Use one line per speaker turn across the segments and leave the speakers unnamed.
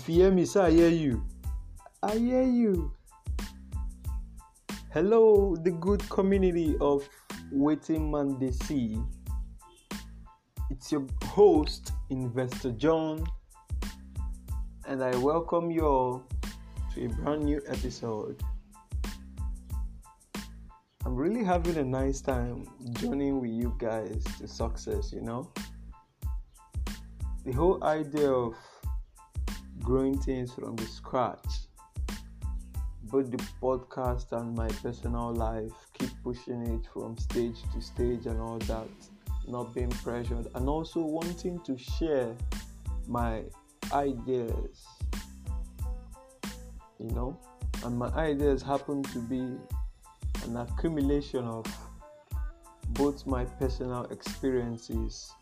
If you hear me, say I hear you. I hear you. Hello, the good community of Wetin Man Dey See. It's your host, Investor John, and I welcome you all to a brand new episode. I'm really having a nice time journeying with you guys to success, you know. The whole idea of growing things from the scratch, both the podcast and my personal life, keep pushing it from stage to stage and all that, not being pressured, and also wanting to share my ideas, you know. And my ideas happen to be an accumulation of both my personal experiences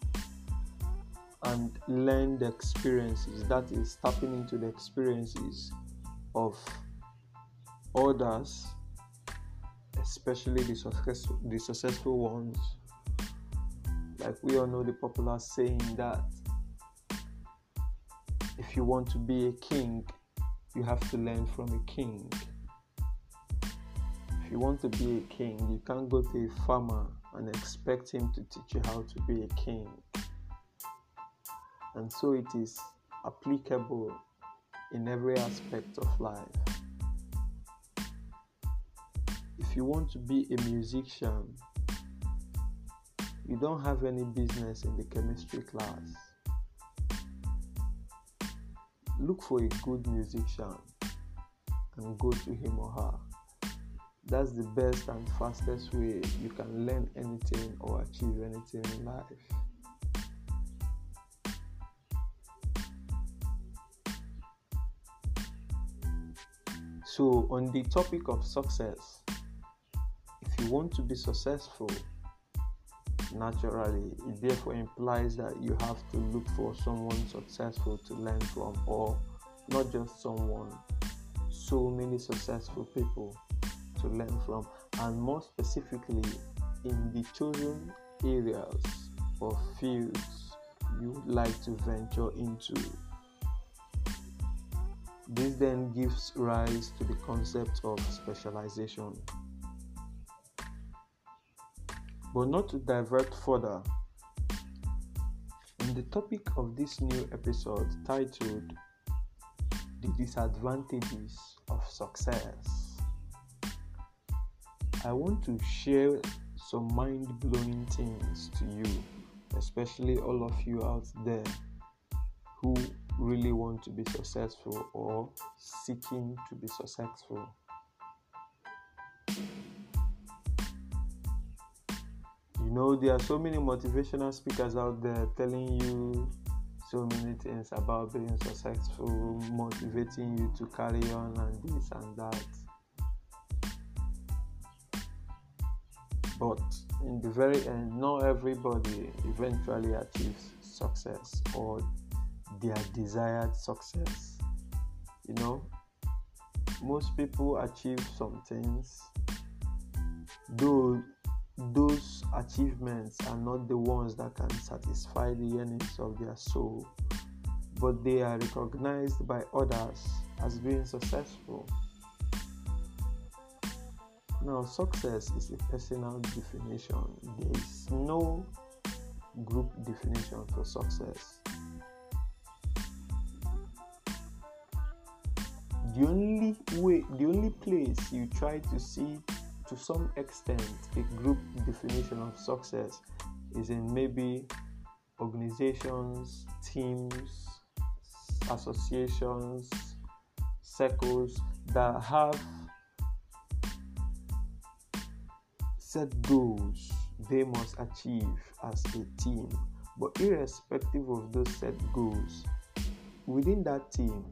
and learned experiences. That is tapping into the experiences of others especially the successful the successful ones. Like we all know the popular saying that if you want to be a king you have to learn from a king. If you want to be a king you can't go to a farmer and expect him to teach you how to be a king and so it is applicable in every aspect of life. If you want to be a musician, you don't have any business in the chemistry class. Look for a good musician and go to him or her. That's the best and fastest way you can learn anything or achieve anything in life. So, on the topic of success, if you want to be successful, naturally, it therefore implies that you have to look for someone successful to learn from, or not just someone, so many successful people to learn from, and more specifically, in the chosen areas or fields you would like to venture into. This then gives rise to the concept of specialization. But not to divert further, on the topic of this new episode titled The Disadvantages of Success, I want to share some mind blowing things to you, especially all of you out there who really want to be successful or seeking to be successful. You know, there are so many motivational speakers out there telling you so many things about being successful, motivating you to carry on and this and that. But in the very end, not everybody eventually achieves success or their desired success. You know, most people achieve some things, though those achievements are not the ones that can satisfy the yearnings of their soul, but they are recognized by others as being successful. Now, success is a personal definition, there is no group definition for success. The only way the only place you try to see to some extent a group definition of success is in maybe organizations teams associations circles that have set goals they must achieve as a team. But irrespective of those set goals within that team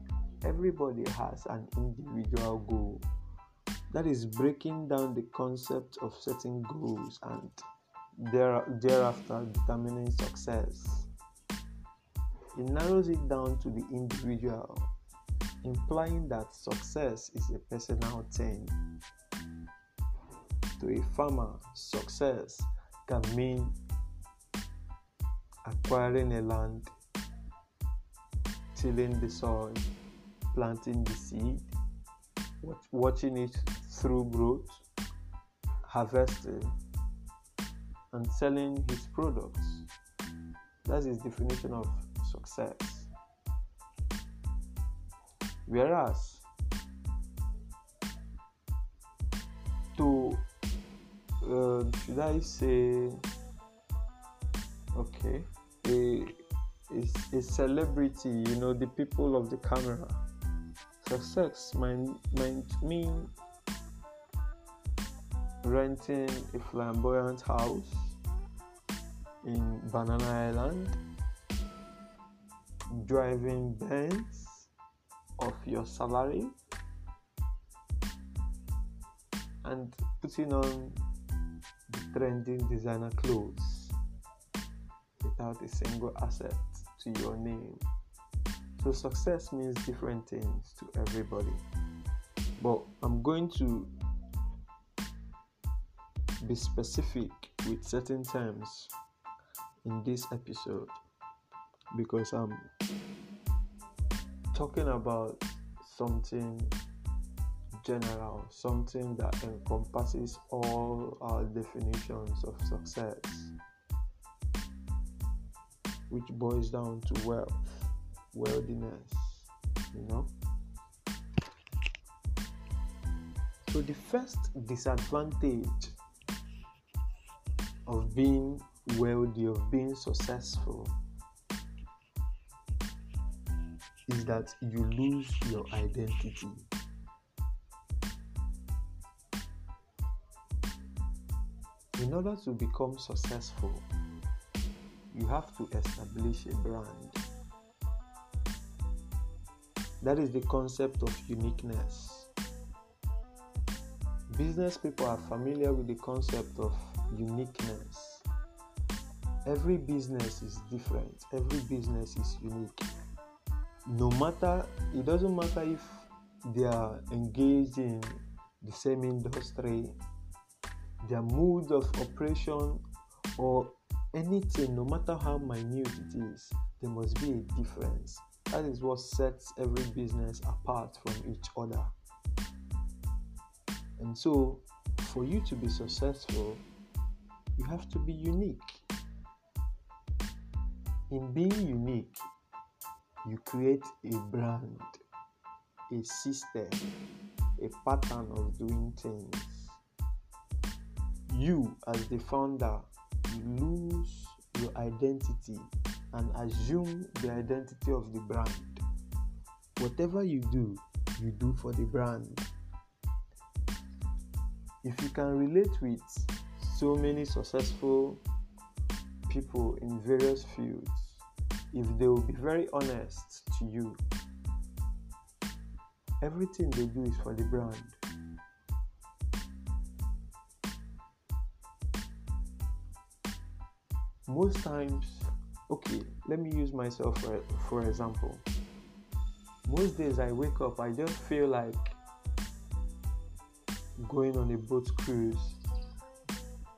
everybody has an individual goal. That is breaking down the concept of setting goals and there, thereafter determining success. It narrows it down to the individual, implying that success is a personal thing. To a farmer, success can mean acquiring a land, tilling the soil, planting the seed, watching it through growth, harvesting, and selling his products. That's his definition of success. Whereas to uh, should I say okay a, a, a celebrity you know the people of the camera success might, might mean renting a flamboyant house in Banana Island, driving Benz of your salary, and putting on trending designer clothes without a single asset to your name. So, success means different things to everybody. But I'm going to be specific with certain terms in this episode because I'm talking about something general, something that encompasses all our definitions of success, which boils down to wealth, worldliness, you know. So, the first disadvantage of being wealthy, of being successful, is that you lose your identity. In order to become successful, you have to establish a brand. That is the concept of uniqueness. Business people are familiar with the concept of uniqueness. Every business is different, every business is unique. No matter, it doesn't matter if they are engaged in the same industry, their mode of operation, or anything, no matter how minute it is, there must be a difference. That is what sets every business apart from each other. And so, for you to be successful, you have to be unique. In being unique, you create a brand, a system, a pattern of doing things. You, as the founder, you lose your identity and assume the identity of the brand. Whatever you do, you do for the brand. If you can relate with so many successful people in various fields, if they will be very honest to you, everything they do is for the brand. Most times, okay, let me use myself for, for example. Most days I wake up, I just feel like going on a boat cruise,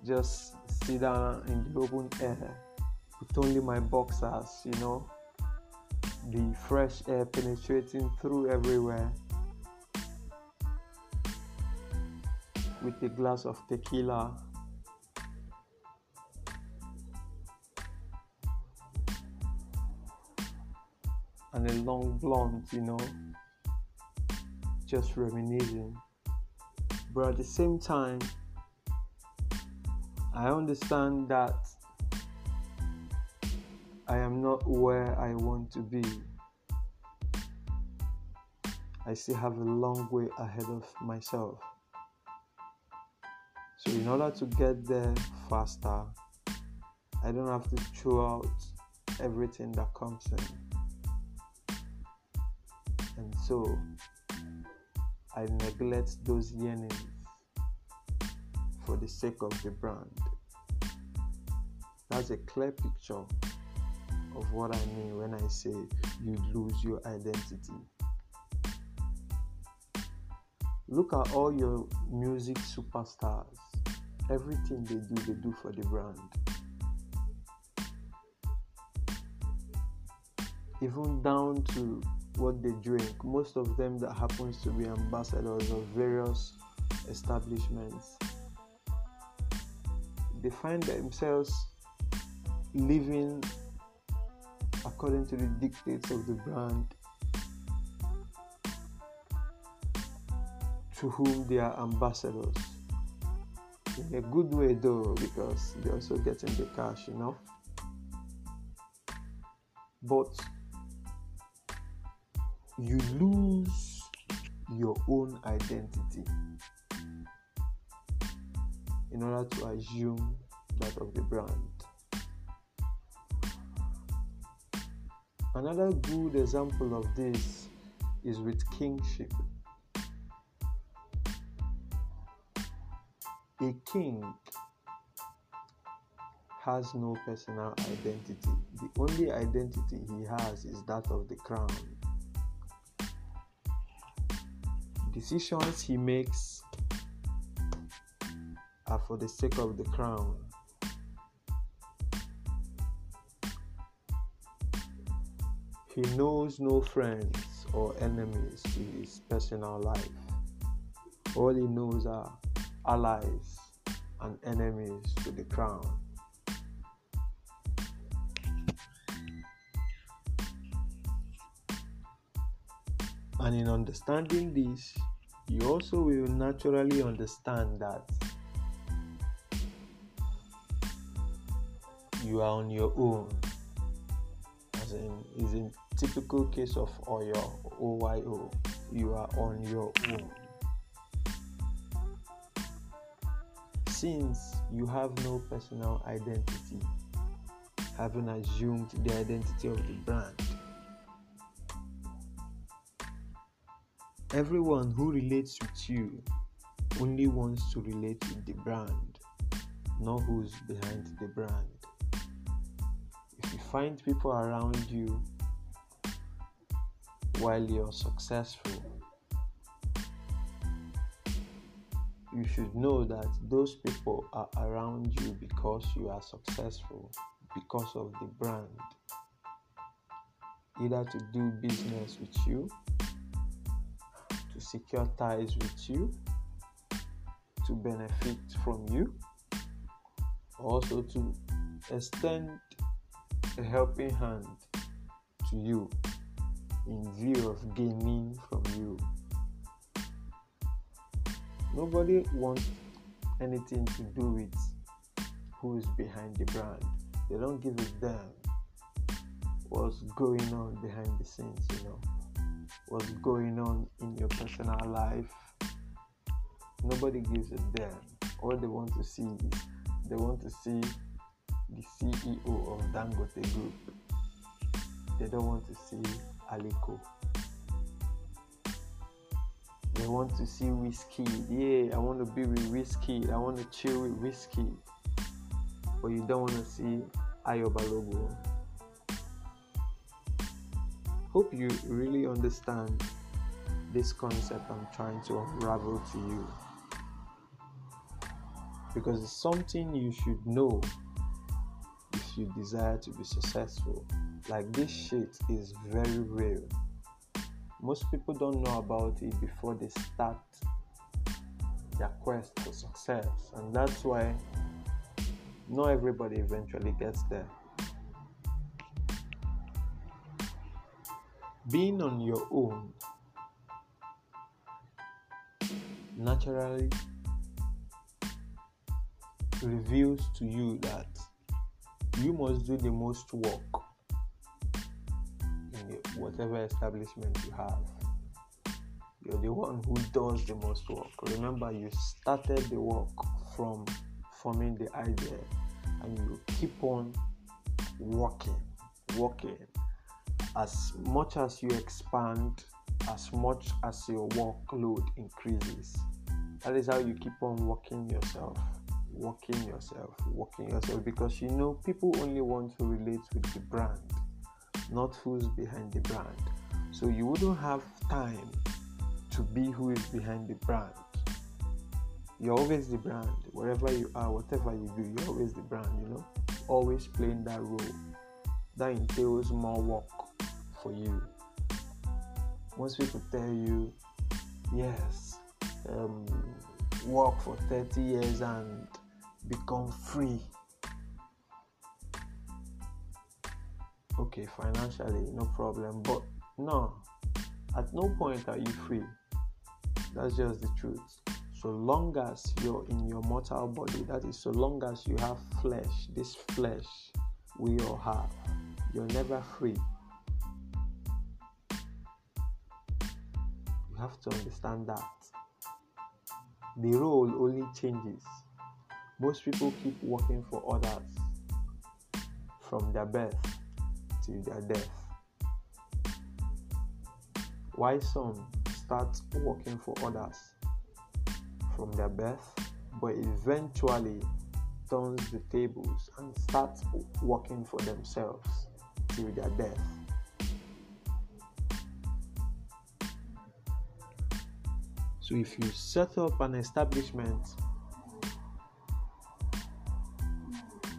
just sit down in the open air with only my boxers, you know, the fresh air penetrating through everywhere with a glass of tequila. And a long blonde, you know, just reminiscing. But at the same time, I understand that I am not where I want to be. I still have a long way ahead of myself. So, in order to get there faster, I don't have to throw out everything that comes in. So, I neglect those yearnings for the sake of the brand. That's a clear picture of what I mean when I say you lose your identity. Look at all your music superstars. Everything they do, they do for the brand. Even down to what they drink. Most of them that happens to be ambassadors of various establishments. They find themselves living according to the dictates of the brand to whom they are ambassadors. In a good way, though, because they're also getting the cash, you know. But you lose your own identity in order to assume that of the brand. Another good example of this is with kingship. A king has no personal identity. The only identity he has is that of the crown. Decisions he makes are for the sake of the crown. He knows no friends or enemies in his personal life. All he knows are allies and enemies to the crown. And in understanding this, you also will naturally understand that you are on your own. As in, is in typical case of Oyo OYO, you are on your own. Since you have no personal identity, having assumed the identity of the brand, Everyone who relates with you only wants to relate with the brand, not who's behind the brand. If you find people around you while you're successful, you should know that those people are around you because you are successful, because of the brand. Either to do business with you to secure ties with you, to benefit from you, also to extend a helping hand to you in view of gaining from you. Nobody wants anything to do with who is behind the brand. They don't give a damn what's going on behind the scenes, you know what's going on in your personal life. Nobody gives a damn. All they want to see is they want to see the CEO of Dangote Group. They don't want to see Aliko. They want to see whiskey. Yeah, I want to be with whiskey. I want to chill with whiskey. But you don't want to see Ayobalogo Hope you really understand this concept I'm trying to unravel to you. Because it's something you should know if you desire to be successful. Like this shit is very real. Most people don't know about it before they start their quest for success, and that's why not everybody eventually gets there. Being on your own naturally reveals to you that you must do the most work in whatever establishment you have. You're the one who does the most work. Remember, you started the work from forming the idea and you keep on working, working, as much as you expand, as much as your workload increases. That is how you keep on working yourself, working yourself, working yourself because you know people only want to relate with the brand, not who's behind the brand. So you wouldn't have time to be who is behind the brand. You're always the brand. Wherever you are, whatever you do, you're always the brand, you know? Always playing that role. That entails more work for you. Most people tell you, yes, um, work for 30 years and become free. Okay, financially, no problem. But no, at no point are you free. That's just the truth. So long as you're in your mortal body, that is, so long as you have flesh, this flesh we all have, you're never free. Have to understand that. The role only changes. Most people keep working for others from their birth till their death. Why some start working for others from their birth, but eventually turns the tables and starts working for themselves till their death. So if you set up an establishment,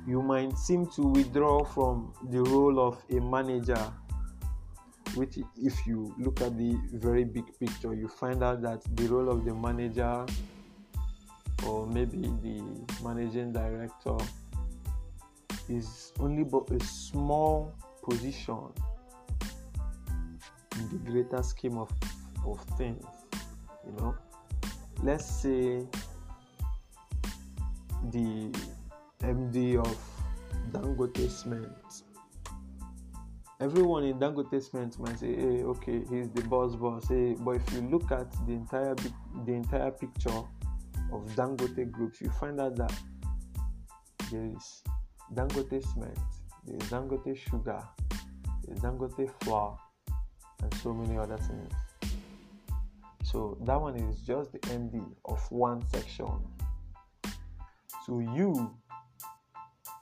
you might seem to withdraw from the role of a manager which if you look at the very big picture you find out that the role of the manager or maybe the managing director is only but a small position in the greater scheme of, of things you know let's say the md of dangote cement. Everyone in dangote cement might say hey okay he's the boss boss. Hey but if you look at the entire the entire picture of dangote groups you find out that there is dangote cement there is dangote sugar there is dangote flour and so many other things so that one is just the MD of one section. So you,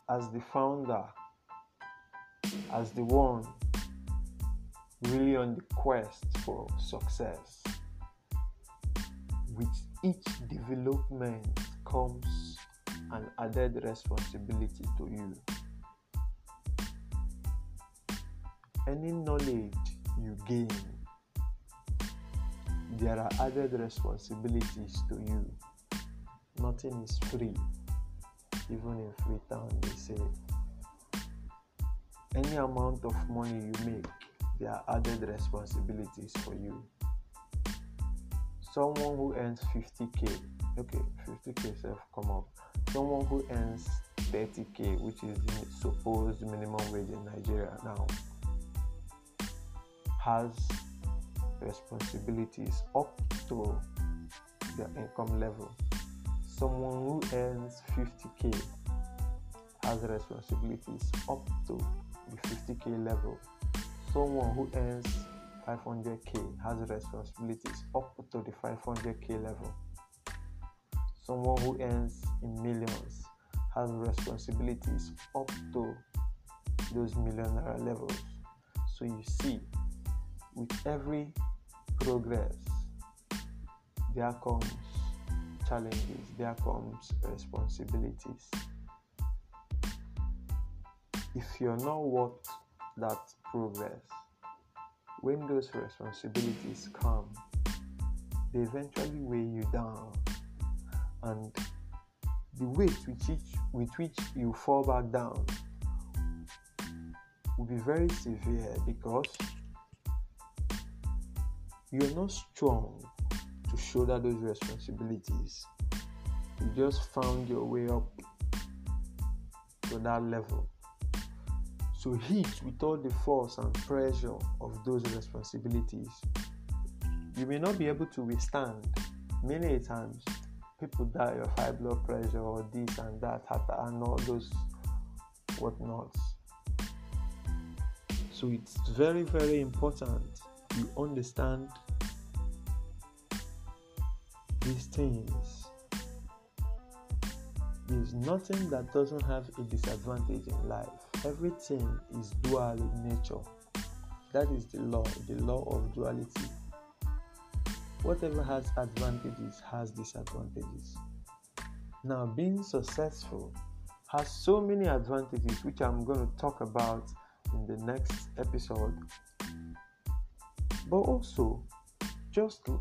as the founder, as the one really on the quest for success, with each development comes an added responsibility to you. Any knowledge you gain there are added responsibilities to you. Nothing is free. Even in Freetown, they say any amount of money you make, there are added responsibilities for you. Someone who earns 50k, okay, 50k self come up. Someone who earns 30k, which is the supposed minimum wage in Nigeria now, has responsibilities up to their income level. Someone who earns 50k has responsibilities up to the 50k level. Someone who earns 500k has responsibilities up to the 500k level. Someone who earns in millions has responsibilities up to those millionaire levels. So you see, with every progress, there comes challenges, there comes responsibilities. If you're not worth that progress, when those responsibilities come, they eventually weigh you down, and the weight with which, with which you fall back down will be very severe because you're not strong to shoulder those responsibilities. You just found your way up to that level. So, hit with all the force and pressure of those responsibilities, you may not be able to withstand. Many times, people die of high blood pressure or this and that, and all those whatnots. So, it's very, very important you understand these things, there's nothing that doesn't have a disadvantage in life. Everything is dual in nature. That is the law, the law of duality. Whatever has advantages has disadvantages. Now, being successful has so many advantages, which I'm going to talk about in the next episode But also, just to,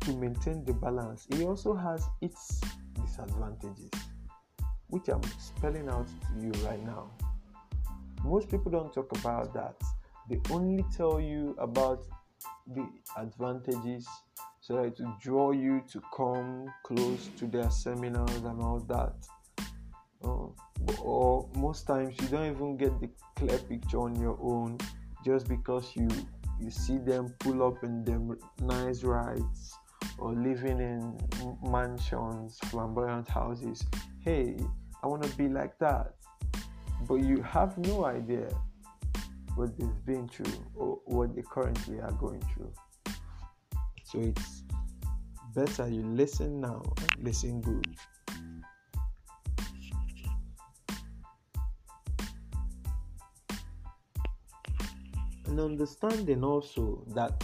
to maintain the balance, it also has its disadvantages, which I'm spelling out to you right now. Most people don't talk about that. They only tell you about the advantages so that to draw you to come close to their seminars and all that. Uh, or most times you don't even get the clear picture on your own just because you you see them pull up in them nice rides or living in mansions, flamboyant houses. Hey, I want to be like that. But you have no idea what they've been through or what they currently are going through. So it's better you listen now listen good. And understanding also that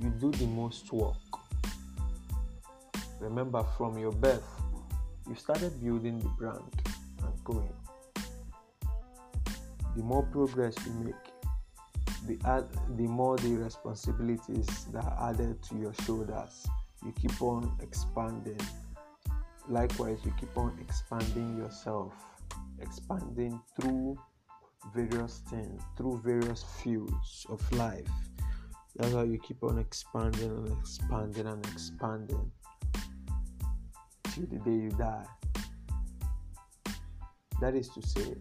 you do the most work. Remember, from your birth, you started building the brand and going. The more progress you make, the, add, the more the responsibilities that are added to your shoulders. You keep on expanding. Likewise, you keep on expanding yourself, expanding through various things, through various fields of life. That's how you keep on expanding and expanding and expanding till the day you die. That is to say,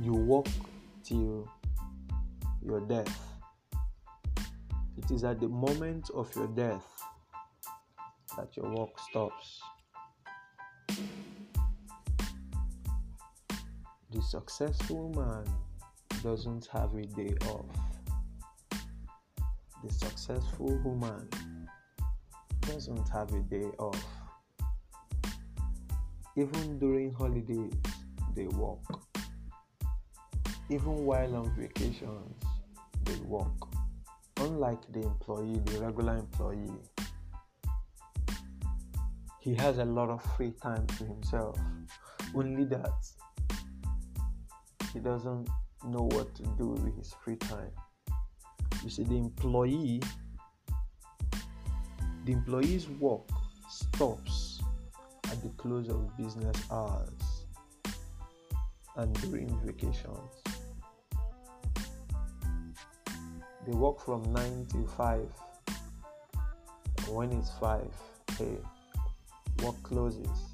you walk till your death. It is at the moment of your death that your walk stops. The successful man doesn't have a day off. The successful woman doesn't have a day off. Even during holidays, they work. Even while on vacations, they work. Unlike the employee, the regular employee, he has a lot of free time to himself. Only that he doesn't know what to do with his free time. You see, the employee the employee's work stops at the close of business hours and during vacations. They work from 9 to 5. When it's 5, hey, work closes.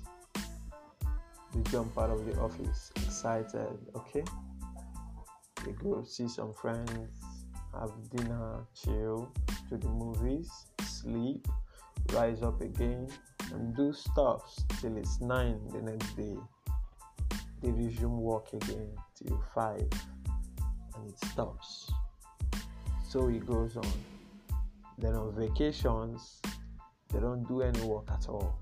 They jump out of the office excited, okay? They go see some friends, have dinner, chill, to the movies, sleep, rise up again and do stuff till it's 9 the next day. They resume work again till 5 and it stops. So it goes on. Then on vacations, they don't do any work at all.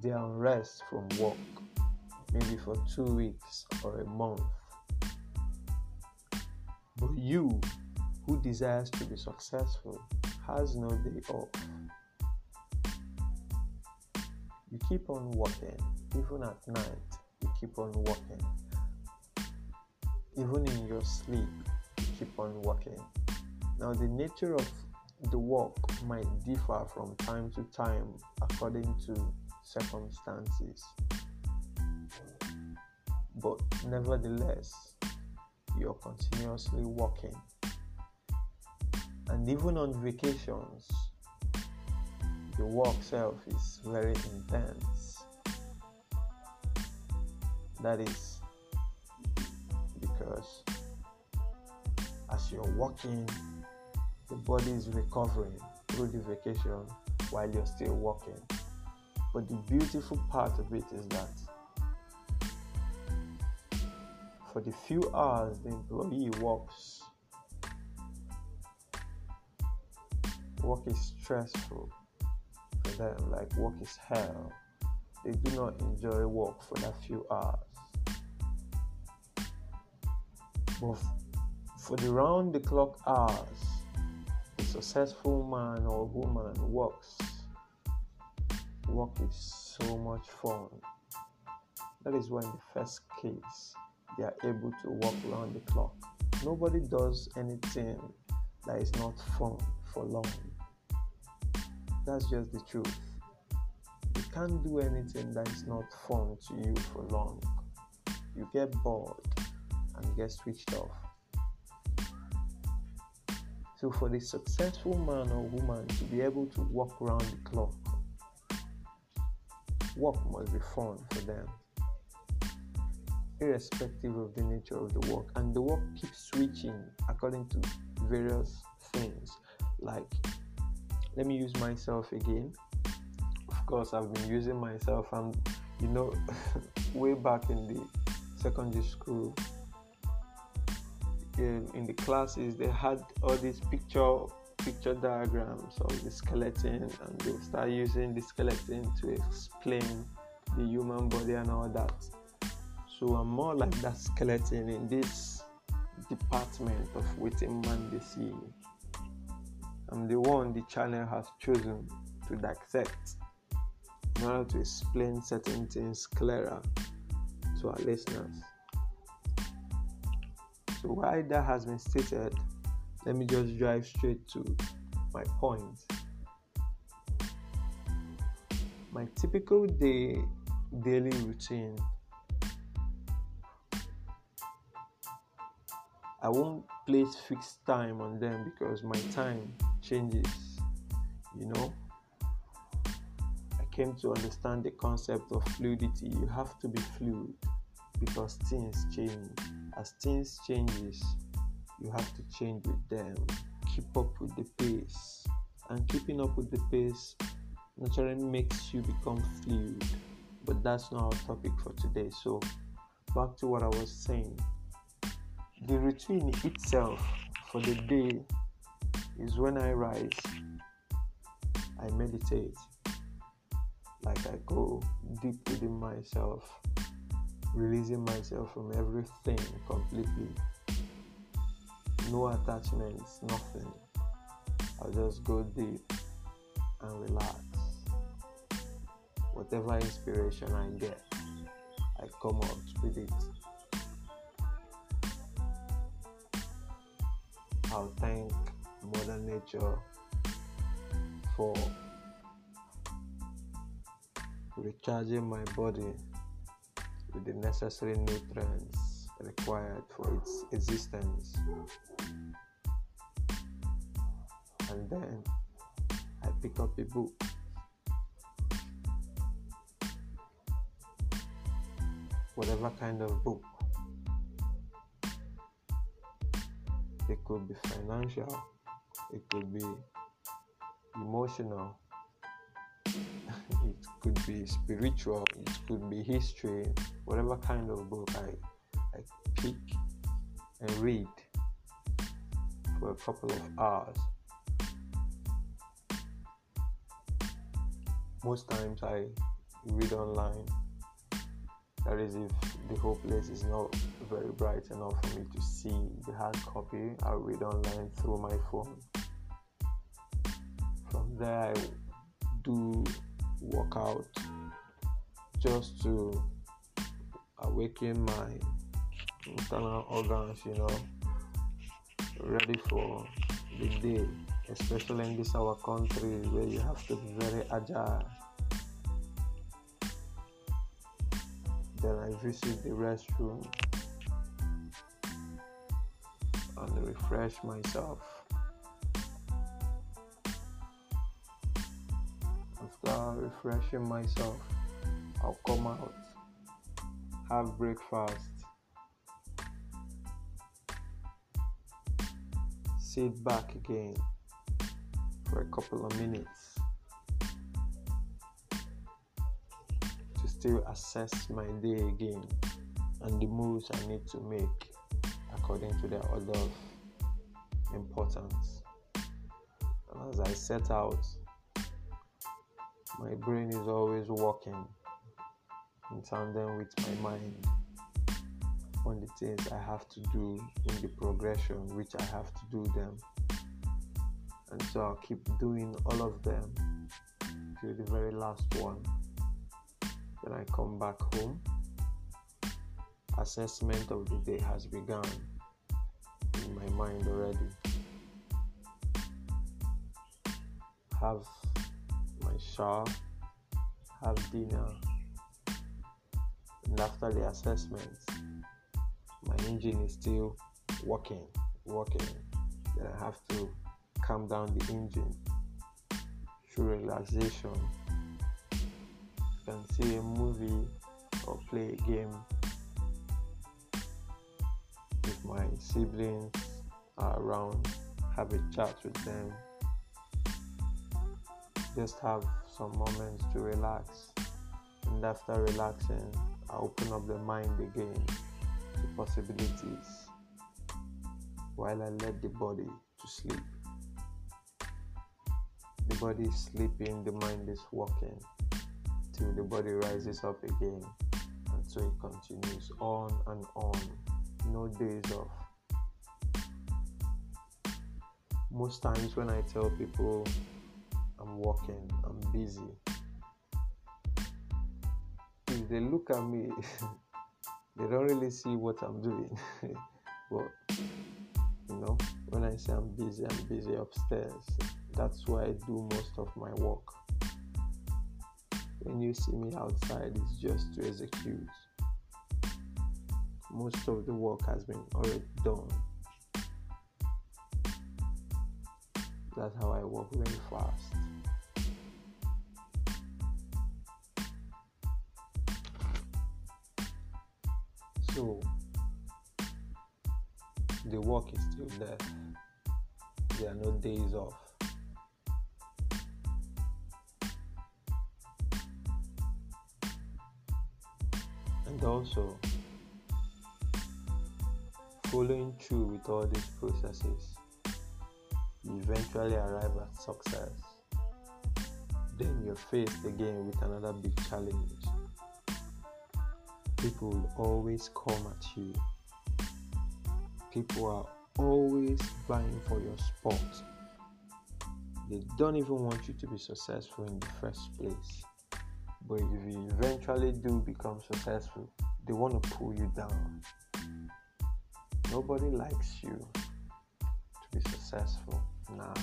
They are on rest from work, maybe for two weeks or a month. But you who desires to be successful has no day off. You keep on working, even at night, you keep on working. Even in your sleep, you keep on working. Now, the nature of the work might differ from time to time according to circumstances, but nevertheless, you're continuously working and even on vacations the work self is very intense. That is because as you're working the body is recovering through the vacation while you're still working but the beautiful part of it is that for the few hours the employee works work is stressful for them, like work is hell. They do not enjoy work for that few hours. But for the round the clock hours, a successful man or woman works. Work is so much fun. That is when the first case they are able to work around the clock. Nobody does anything that is not fun for long. That's just the truth. You can't do anything that is not fun to you for long. You get bored and get switched off. So, for the successful man or woman to be able to walk around the clock, work must be fun for them, irrespective of the nature of the work. And the work keeps switching according to various things. Like, let me use myself again. Of course, I've been using myself, and you know, way back in the secondary school, in, in the classes they had all these picture picture diagrams of the skeleton and they start using the skeleton to explain the human body and all that. So i'm more like that skeleton in this department of wetin man dey see i'm the one the channel has chosen to dissect in order to explain certain things clearer to our listeners. So, why that has been stated, let me just drive straight to my point. My typical day daily routine. I won't place fixed time on them because my time changes, you know. I came to understand the concept of fluidity. You have to be fluid because things change as things changes you have to change with them. Keep up with the pace. And keeping up with the pace naturally makes you become fluid. But that's not our topic for today. So back to what i was saying. The routine itself for the day is when i rise i meditate. Like i go deep within myself releasing myself from everything completely. No attachments, nothing. I'll just go deep and relax. Whatever inspiration I get, I come out with it. I'll thank Mother Nature for recharging my body with the necessary nutrients required for its existence. And then I pick up a book. Whatever kind of book. It could be financial, it could be emotional, it could be spiritual, it could be history, whatever kind of book I, I pick and read for a couple of hours. Most times I read online. That is, if the whole place is not very bright enough for me to see the hard copy, I'll read online through my phone. From there, I do workout just to awaken my internal organs, you know, ready for the day, especially in this our country where you have to be very agile. Then I visit the restroom and refresh myself. After refreshing myself, I'll come out have breakfast, sit back again for a couple of minutes to still assess my day again and the moves I need to make according to their order of importance. And as I set out, my brain is always working in tandem with my mind on the things I have to do in the progression, which I have to do them. And so I'll keep doing all of them till the very last one. Then I come back home assessment of the day has begun in my mind already. Have my shower, have dinner, and after the assessment, my engine is still working, working. Then I have to calm down the engine through relaxation. You can see a movie or play a game if my siblings around, have a chat with them, just have some moments to relax. And after relaxing, I open up the mind again to possibilities while I let the body to sleep. The body is sleeping, the mind is working till the body rises up again. And so it continues on and on, no days off. Most times when I tell people I'm working, I'm busy, if they look at me, they don't really see what I'm doing. but you know, when I say I'm busy, I'm busy upstairs. That's where I do most of my work. When you see me outside, it's just to execute. Most of the work has been already done. That's how I work very fast. So the work is still there. There are no days off. And also, following through with all these processes, you eventually arrive at success. Then you're faced again with another big challenge. People will always come at you people are always vying for your spot. They don't even want you to be successful in the first place. But if you eventually do become successful, they want to pull you down. Nobody likes you to be successful. Nah.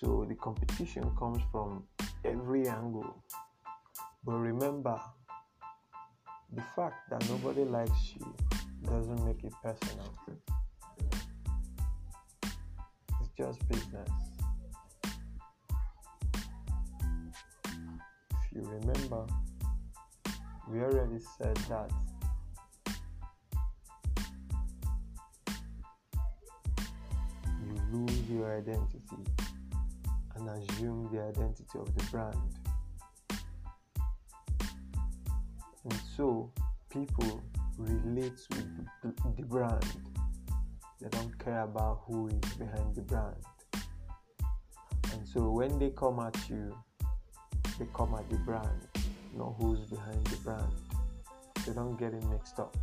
So the competition comes from every angle. But remember, the fact that nobody likes you doesn't make it personal. It's just business. If you remember, we already said that you lose your identity and assume the identity of the brand. And so people relate with the brand. They don't care about who is behind the brand. And so when they come at you, they come at the brand, not who's behind the brand. They don't get it mixed up.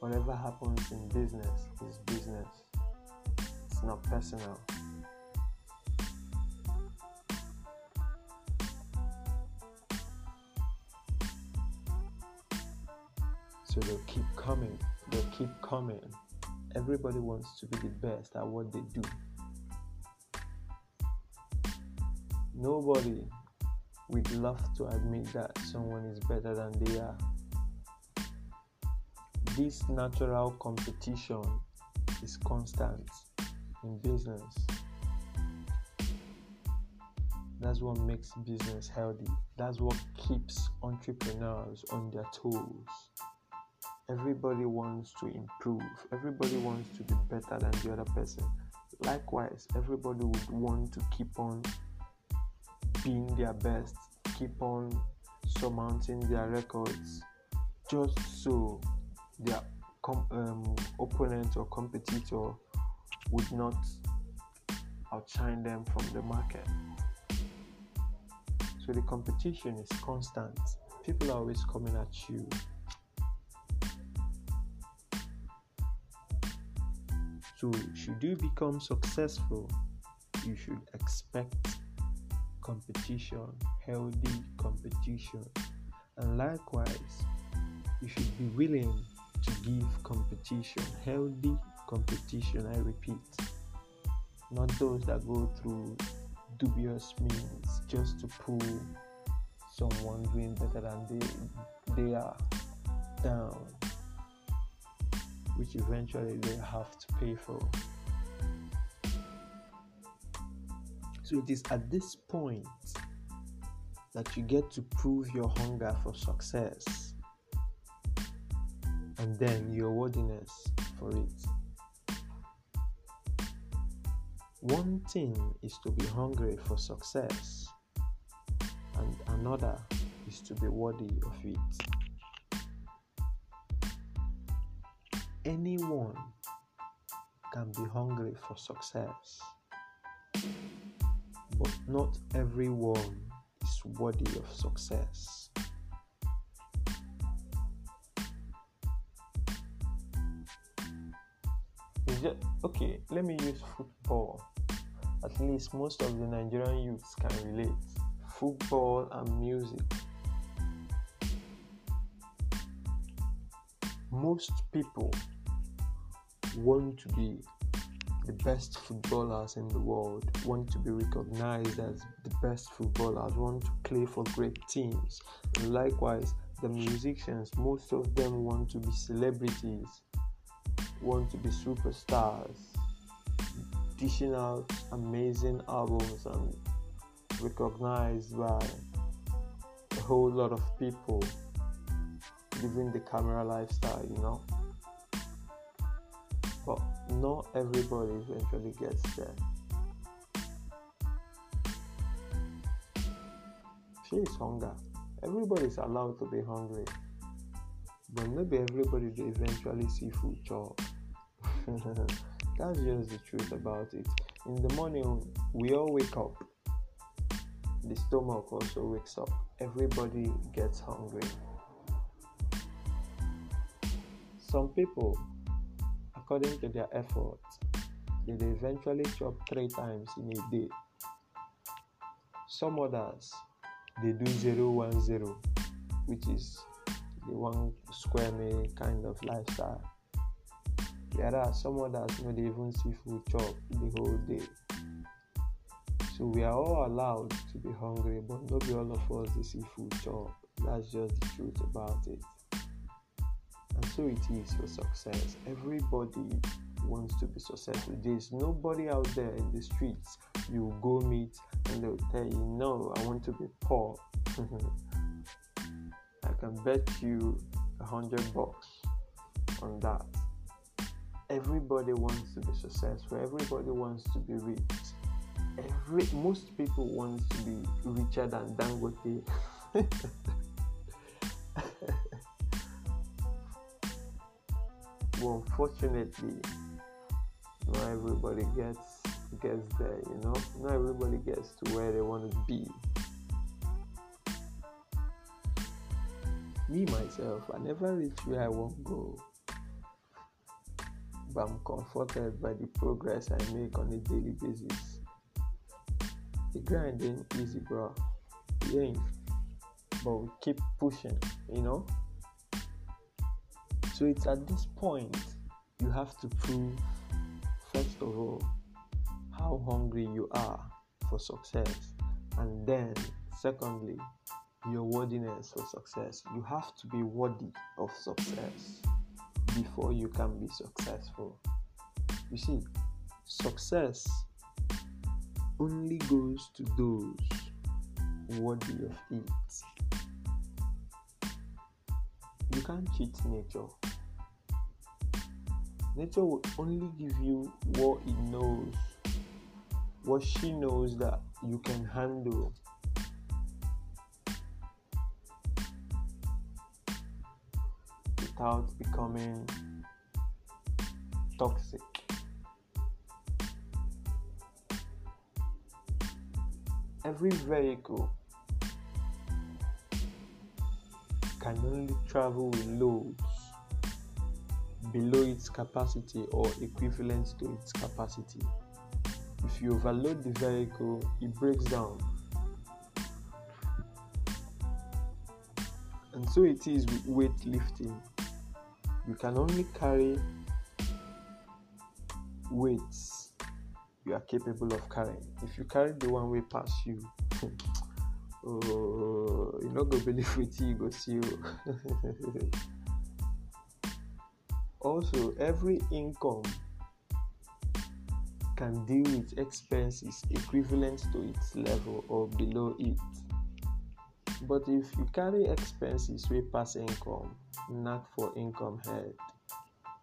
Whatever happens in business is business. It's not personal. So they'll keep coming, they'll keep coming. Everybody wants to be the best at what they do. Nobody would love to admit that someone is better than they are. This natural competition is constant in business. That's what makes business healthy. That's what keeps entrepreneurs on their toes everybody wants to improve. Everybody wants to be better than the other person. Likewise everybody would want to keep on being their best keep on surmounting their records just so their com- um, opponent or competitor would not outshine them from the market. So the competition is constant. People are always coming at you So, should you become successful, you should expect competition, healthy competition. And likewise, you should be willing to give competition, healthy competition, I repeat. Not those that go through dubious means just to pull someone doing better than they, they are down, which eventually they have to pay for. So it is at this point that you get to prove your hunger for success and then your worthiness for it. One thing is to be hungry for success, and another is to be worthy of it. Anyone can be hungry for success but not everyone is worthy of success. Okay? Let me use football. At least most of the Nigerian youths can relate. Football and music. Most people want to be the best footballers in the world, want to be recognized as the best footballers, want to play for great teams. And likewise, the musicians, most of them want to be celebrities, want to be superstars, dishing out amazing albums and recognized by a whole lot of people living the camera lifestyle, you know. But not everybody eventually gets there. She is hunger. Everybody is allowed to be hungry. But maybe everybody they eventually see food chop. That's just the truth about it. In the morning, we all wake up. The stomach also wakes up. Everybody gets hungry. Some people according to their effort, they eventually chop three times in a day. Some others they do zero one zero, which is the one square meal kind of lifestyle. There are some others who they even see food chop the whole day. So we are all allowed to be hungry, but not be all of us see food chop. That's just the truth about it. So it is for success. Everybody wants to be successful. There's nobody out there in the streets you go meet and they'll tell you, No, I want to be poor. I can bet you a hundred bucks on that. Everybody wants to be successful, everybody wants to be rich. Every most people want to be richer than Dangote. unfortunately, not everybody gets gets there. You know, not everybody gets to where they want to be. Me myself, I never reach where I want to go, but I'm comforted by the progress I make on a daily basis. The grind ain't easy, bro. It ain't, but we keep pushing. You know. So it's at this point you have to prove, first of all, how hungry you are for success, and then, secondly, your worthiness for success. You have to be worthy of success before you can be successful. You see, success only goes to those worthy of it. You can't cheat nature. Nature will only give you what it knows, what she knows that you can handle. Without becoming toxic. Every vehicle can only travel with loads below its capacity or equivalent to its capacity. If you overload the vehicle, it breaks down. And so it is with weightlifting. You can only carry weights you are capable of carrying. If you carry the one way past you, oh, you're not gonna believe it, you go see you. also, every income can deal with expenses equivalent to its level or below it. But if you carry expenses way pass income, not for income head,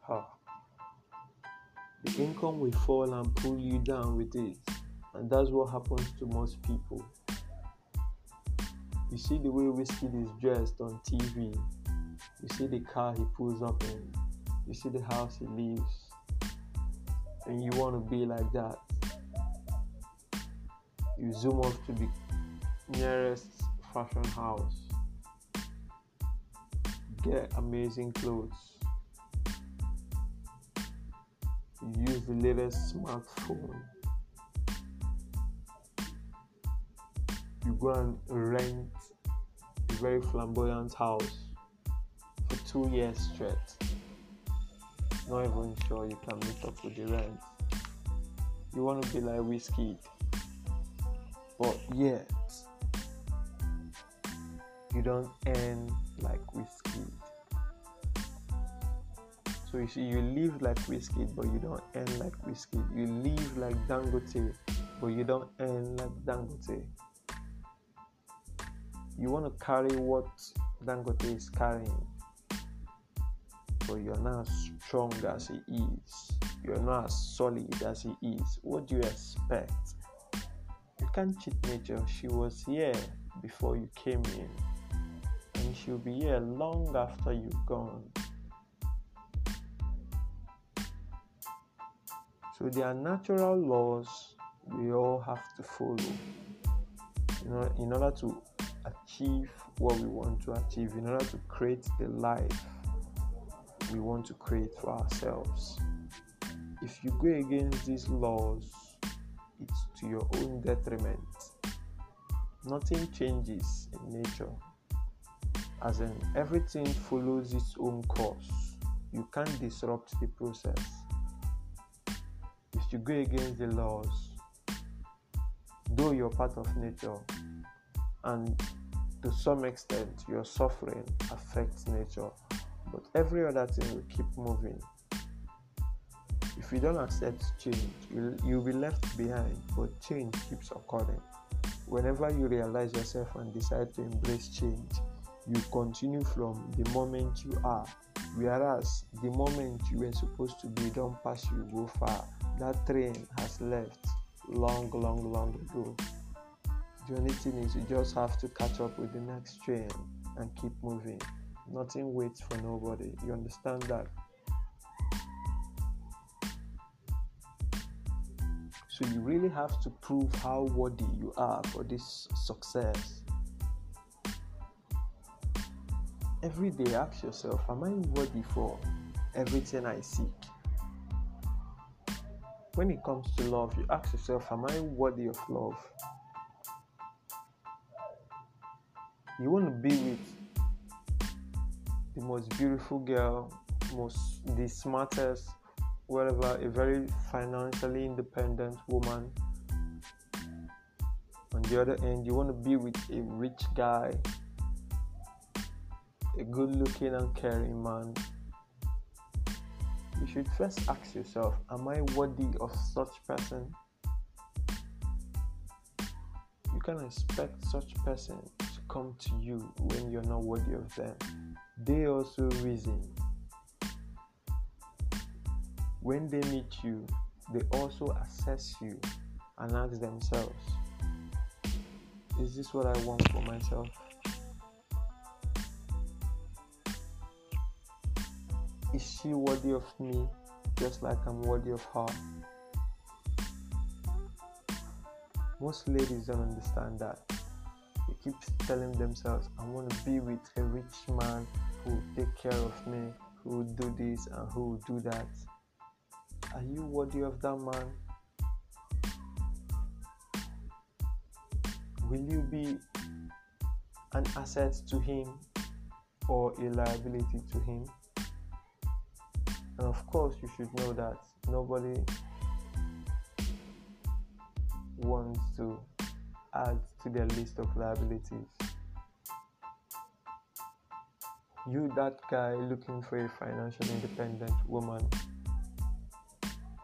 ha, the income will fall and pull you down with it, and that's what happens to most people. You see the way Wizkid is dressed on TV, you see the car he pulls up in, you see the house he lives, and you want to be like that. You zoom off to the nearest fashion house, get amazing clothes, you use the latest smartphone. You go and rent a very flamboyant house for two years straight. Not even sure you can meet up with the rent. You want to be like Wizkid, but yet you don't earn like Wizkid. So you see, you live like Wizkid, but you don't earn like Wizkid. You live like Dangote, but you don't earn like Dangote. You want to carry what Dangote is carrying, but you're not as strong as he is. You're not as solid as he is. What do you expect? You can't cheat nature. She was here before you came in, and she'll be here long after you've gone. So there are natural laws we all have to follow you know, in order to achieve what we want to achieve, in order to create the life we want to create for ourselves. If you go against these laws, it's to your own detriment. Nothing changes in nature, as in everything follows its own course. You can't disrupt the process if you go against the laws, though you're part of nature, and to some extent your suffering affects nature, but every other thing will keep moving. If you don't accept change, you'll, you'll be left behind, but change keeps occurring. Whenever you realize yourself and decide to embrace change, you continue from the moment you are. Whereas the moment you were supposed to be don't pass you go far that train has left long, long, long ago. The only thing is, you just have to catch up with the next train and keep moving. Nothing waits for nobody. You understand that? So, you really have to prove how worthy you are for this success. Every day, ask yourself Am I worthy for everything I seek? when it comes to love, you ask yourself, Am I worthy of love? You want to be with the most beautiful girl, most the smartest, whatever, a very financially independent woman. On the other end, you want to be with a rich guy, a good looking and caring man you should first ask yourself Am I worthy of such person? You can expect such person come to you when you're not worthy of them. They also reason. When they meet you, they also assess you and ask themselves Is this what I want for myself? Is she worthy of me just like I'm worthy of her? Most ladies don't understand that. They keep telling themselves, I want to be with a rich man who will take care of me, who will do this and who will do that. Are you worthy of that man? Will you be an asset to him or a liability to him? And of course, you should know that nobody wants to add to their list of liabilities. You, that guy looking for a financially independent woman,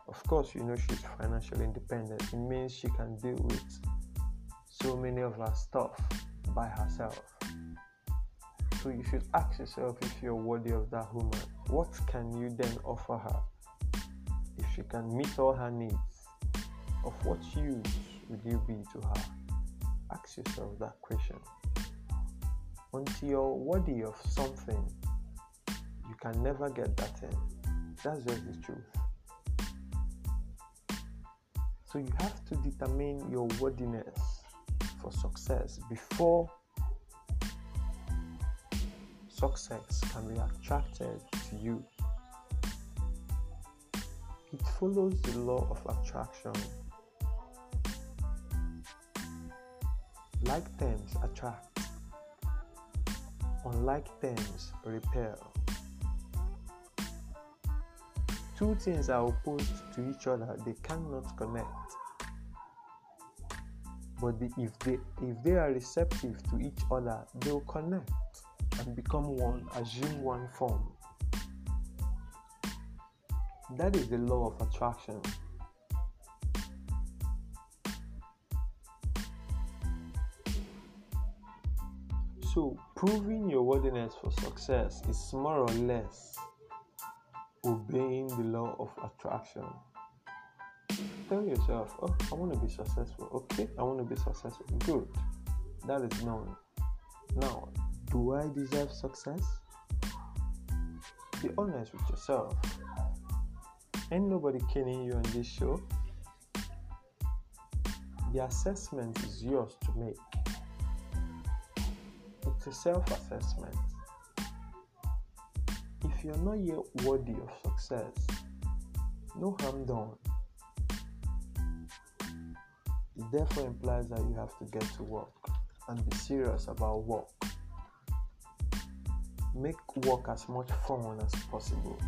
of course, you know she's financially independent. It means she can deal with so many of her stuff by herself. So you should ask yourself if you're worthy of that woman. What can you then offer her? If she can meet all her needs, of what use would you be to her? Ask yourself that question. Until you're worthy of something, you can never get that thing. That's just the truth. So you have to determine your worthiness for success before success can be attracted to you. It follows the law of attraction. Like things attract, unlike things repel. Two things are opposed to each other, they cannot connect. But the, if they if they are receptive to each other, they will connect and become one, assume one form. That is the law of attraction. So, proving your worthiness for success is more or less obeying the law of attraction. Tell yourself, oh, I want to be successful. Okay, I want to be successful. Good. That is known. Now, do I deserve success? Be honest with yourself. Ain't nobody killing you on this show. The assessment is yours to make. A self assessment. If you're not yet worthy of success, no harm done. It therefore implies that you have to get to work and be serious about work make work as much fun as possible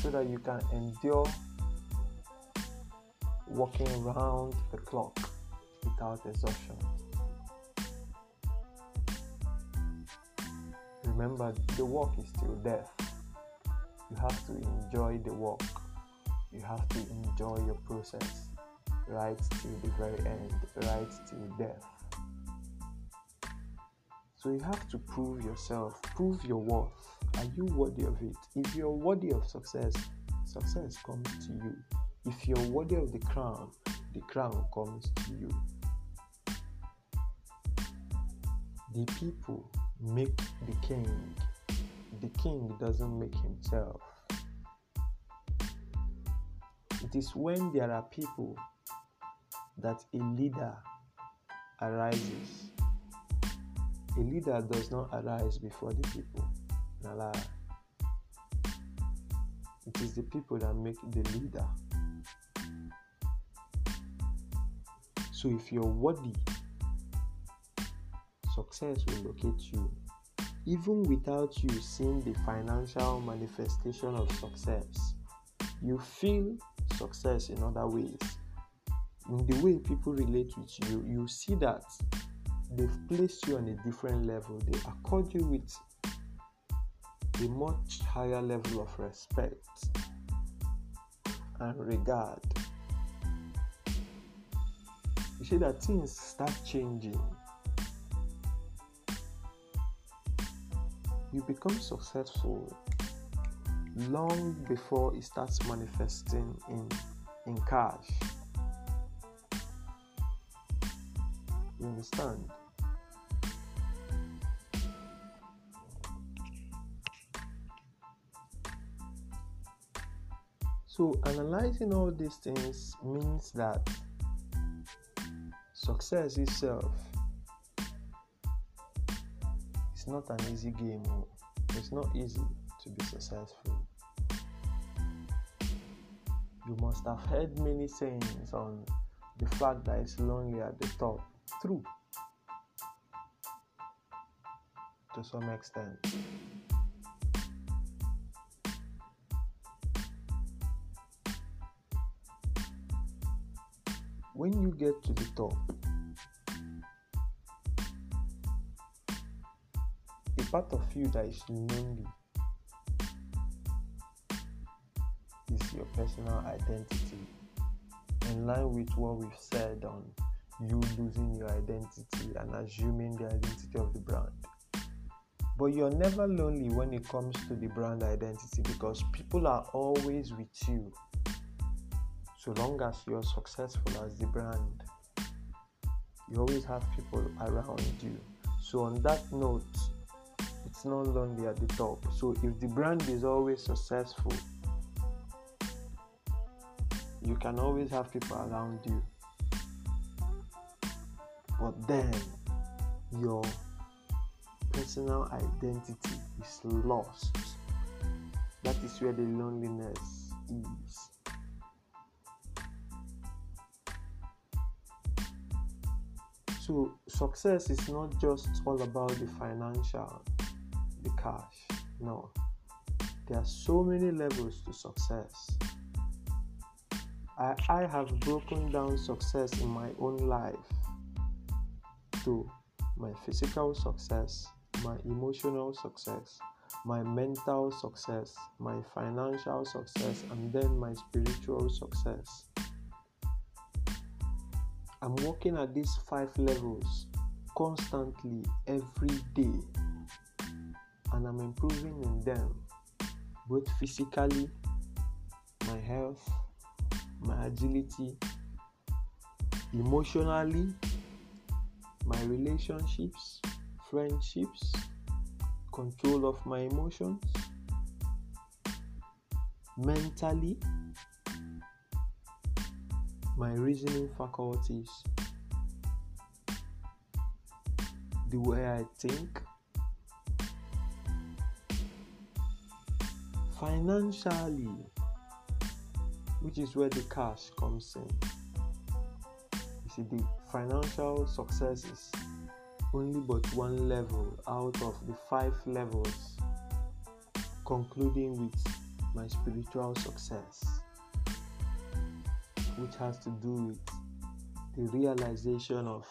so that you can endure working around the clock without exhaustion. Remember, the work is still death. You have to enjoy the work. You have to enjoy your process right till the very end, right till death. So you have to prove yourself, prove your worth. Are you worthy of it? If you're worthy of success, success comes to you. If you're worthy of the crown, the crown comes to you. The people make the king, the king doesn't make himself. It is when there are people that a leader arises. A leader does not arise before the people. Nala. It is the people that make the leader. So if you're worthy, success will locate you. Even without you seeing the financial manifestation of success, you feel success in other ways. In the way people relate with you, you see that they've placed you on a different level. They accord you with a much higher level of respect and regard. You see that things start changing. You become successful long before it starts manifesting in, in cash. You understand? So, analyzing all these things means that success itself it's not an easy game. Oh. It's not easy to be successful. You must have heard many sayings on the fact that it's lonely at the top. True. To some extent. When you get to the top, part of you that is lonely is your personal identity. In line with what we've said on you losing your identity and assuming the identity of the brand. But you're never lonely when it comes to the brand identity because people are always with you so long as you're successful as the brand. You always have people around you. So, on that note, it's not lonely at the top. So, if the brand is always successful, you can always have people around you but then your personal identity is lost. That is where the loneliness is. So, success is not just all about the financial, the cash. No, there are so many levels to success. I, I have broken down success in my own life to my physical success, my emotional success, my mental success, my financial success, and then my spiritual success. I'm working at these five levels constantly every day, and I'm improving in them both physically, my health, my agility, emotionally, my relationships, friendships, control of my emotions, mentally, my reasoning faculties, the way I think, financially, which is where the cash comes in. You see, the financial success is only but one level out of the five levels, concluding with my spiritual success, which has to do with the realization of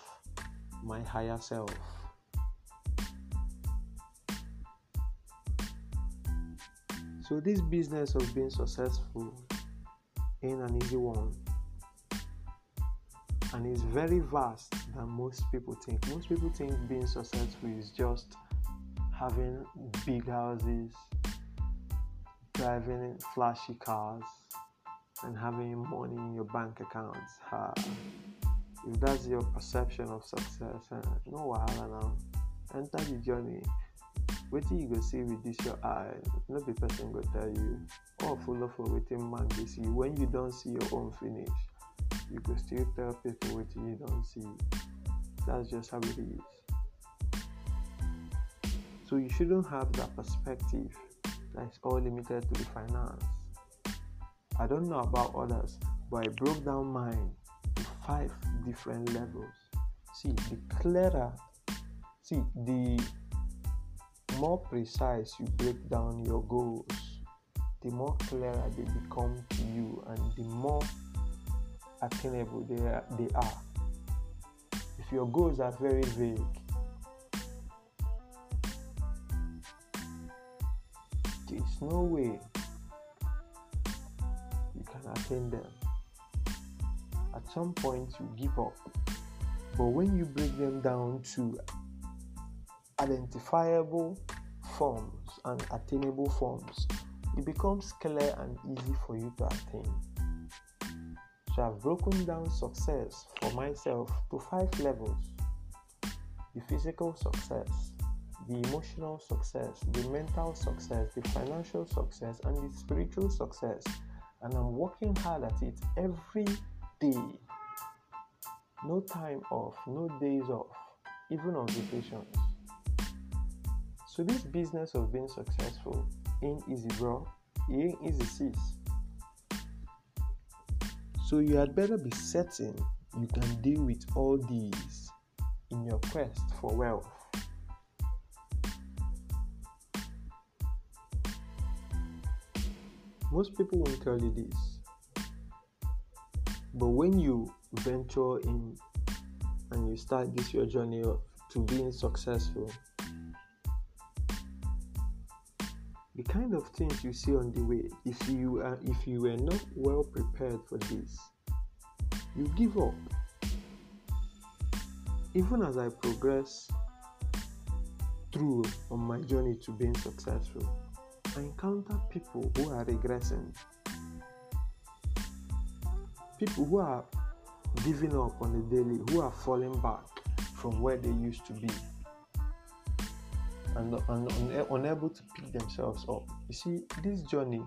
my higher self. So, this business of being successful ain't an easy one and it's very vast than most people think. Most people think being successful is just having big houses, driving flashy cars, and having money in your bank accounts. Uh, if that's your perception of success, uh, no wahala now. Enter the journey. Wetin you go see with this your eye? No be person go tell you. Oh, follow for wetin man dey see. When you don see your own finish, you can still tell people what you don't see. That's just how it is. So you shouldn't have that perspective that is all limited to the finance. I don't know about others, but I broke down mine to five different levels. See, the clearer, see, the more precise you break down your goals, the more clearer they become to you, and the more attainable they are, they are. If your goals are very vague, there's no way you can attain them. At some point, you give up. But when you break them down to identifiable forms and attainable forms, it becomes clear and easy for you to attain. So I've broken down success for myself to five levels the physical success, the emotional success, the mental success, the financial success, and the spiritual success. And I'm working hard at it every day. No time off, no days off, even on vacations. So this business of being successful ain't easy, bro. It ain't easy, sis. So you had better be certain you can deal with all these in your quest for wealth. Most people won't tell you this, but when you venture in and you start this your journey to being successful, the kind of things you see on the way, if you are if you were not well prepared for this, you give up. Even as I progress through on my journey to being successful, I encounter people who are regressing, people who are giving up on the daily, who are falling back from where they used to be and, and, and unable to pick themselves up. You see, this journey,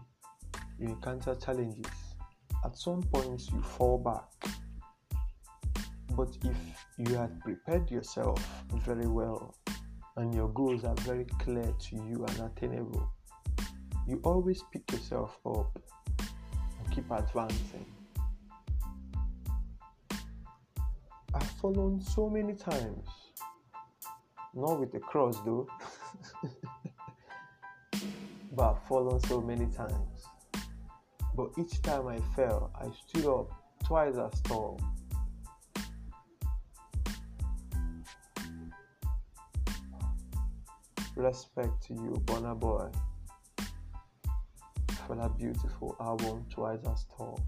you encounter challenges. At some points, you fall back. But if you had prepared yourself very well and your goals are very clear to you and attainable, you always pick yourself up and keep advancing. I've fallen so many times, not with the cross though, but I've fallen so many times. But each time I fell, I stood up twice as tall. Respect to you, Burna Boy for that beautiful album twice as tall.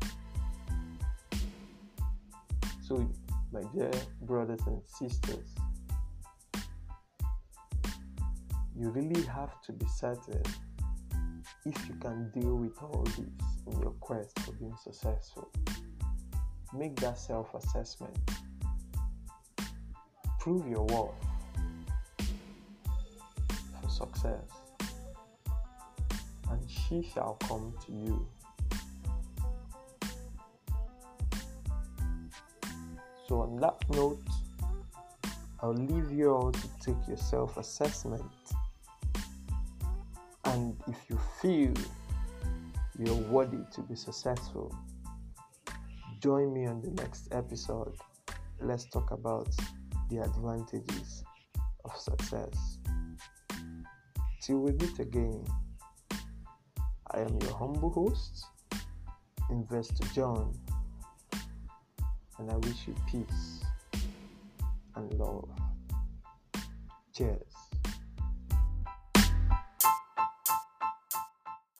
So, my dear brothers and sisters, you really have to be certain if you can deal with all this in your quest for being successful. Make that self assessment. Prove your worth for success and she shall come to you. So, on that note, I'll leave you all to take your self assessment. And if you feel you're worthy to be successful, join me on the next episode. Let's talk about the advantages of success. Till we meet again. I am your humble host, Investor John, and I wish you peace and love. Cheers.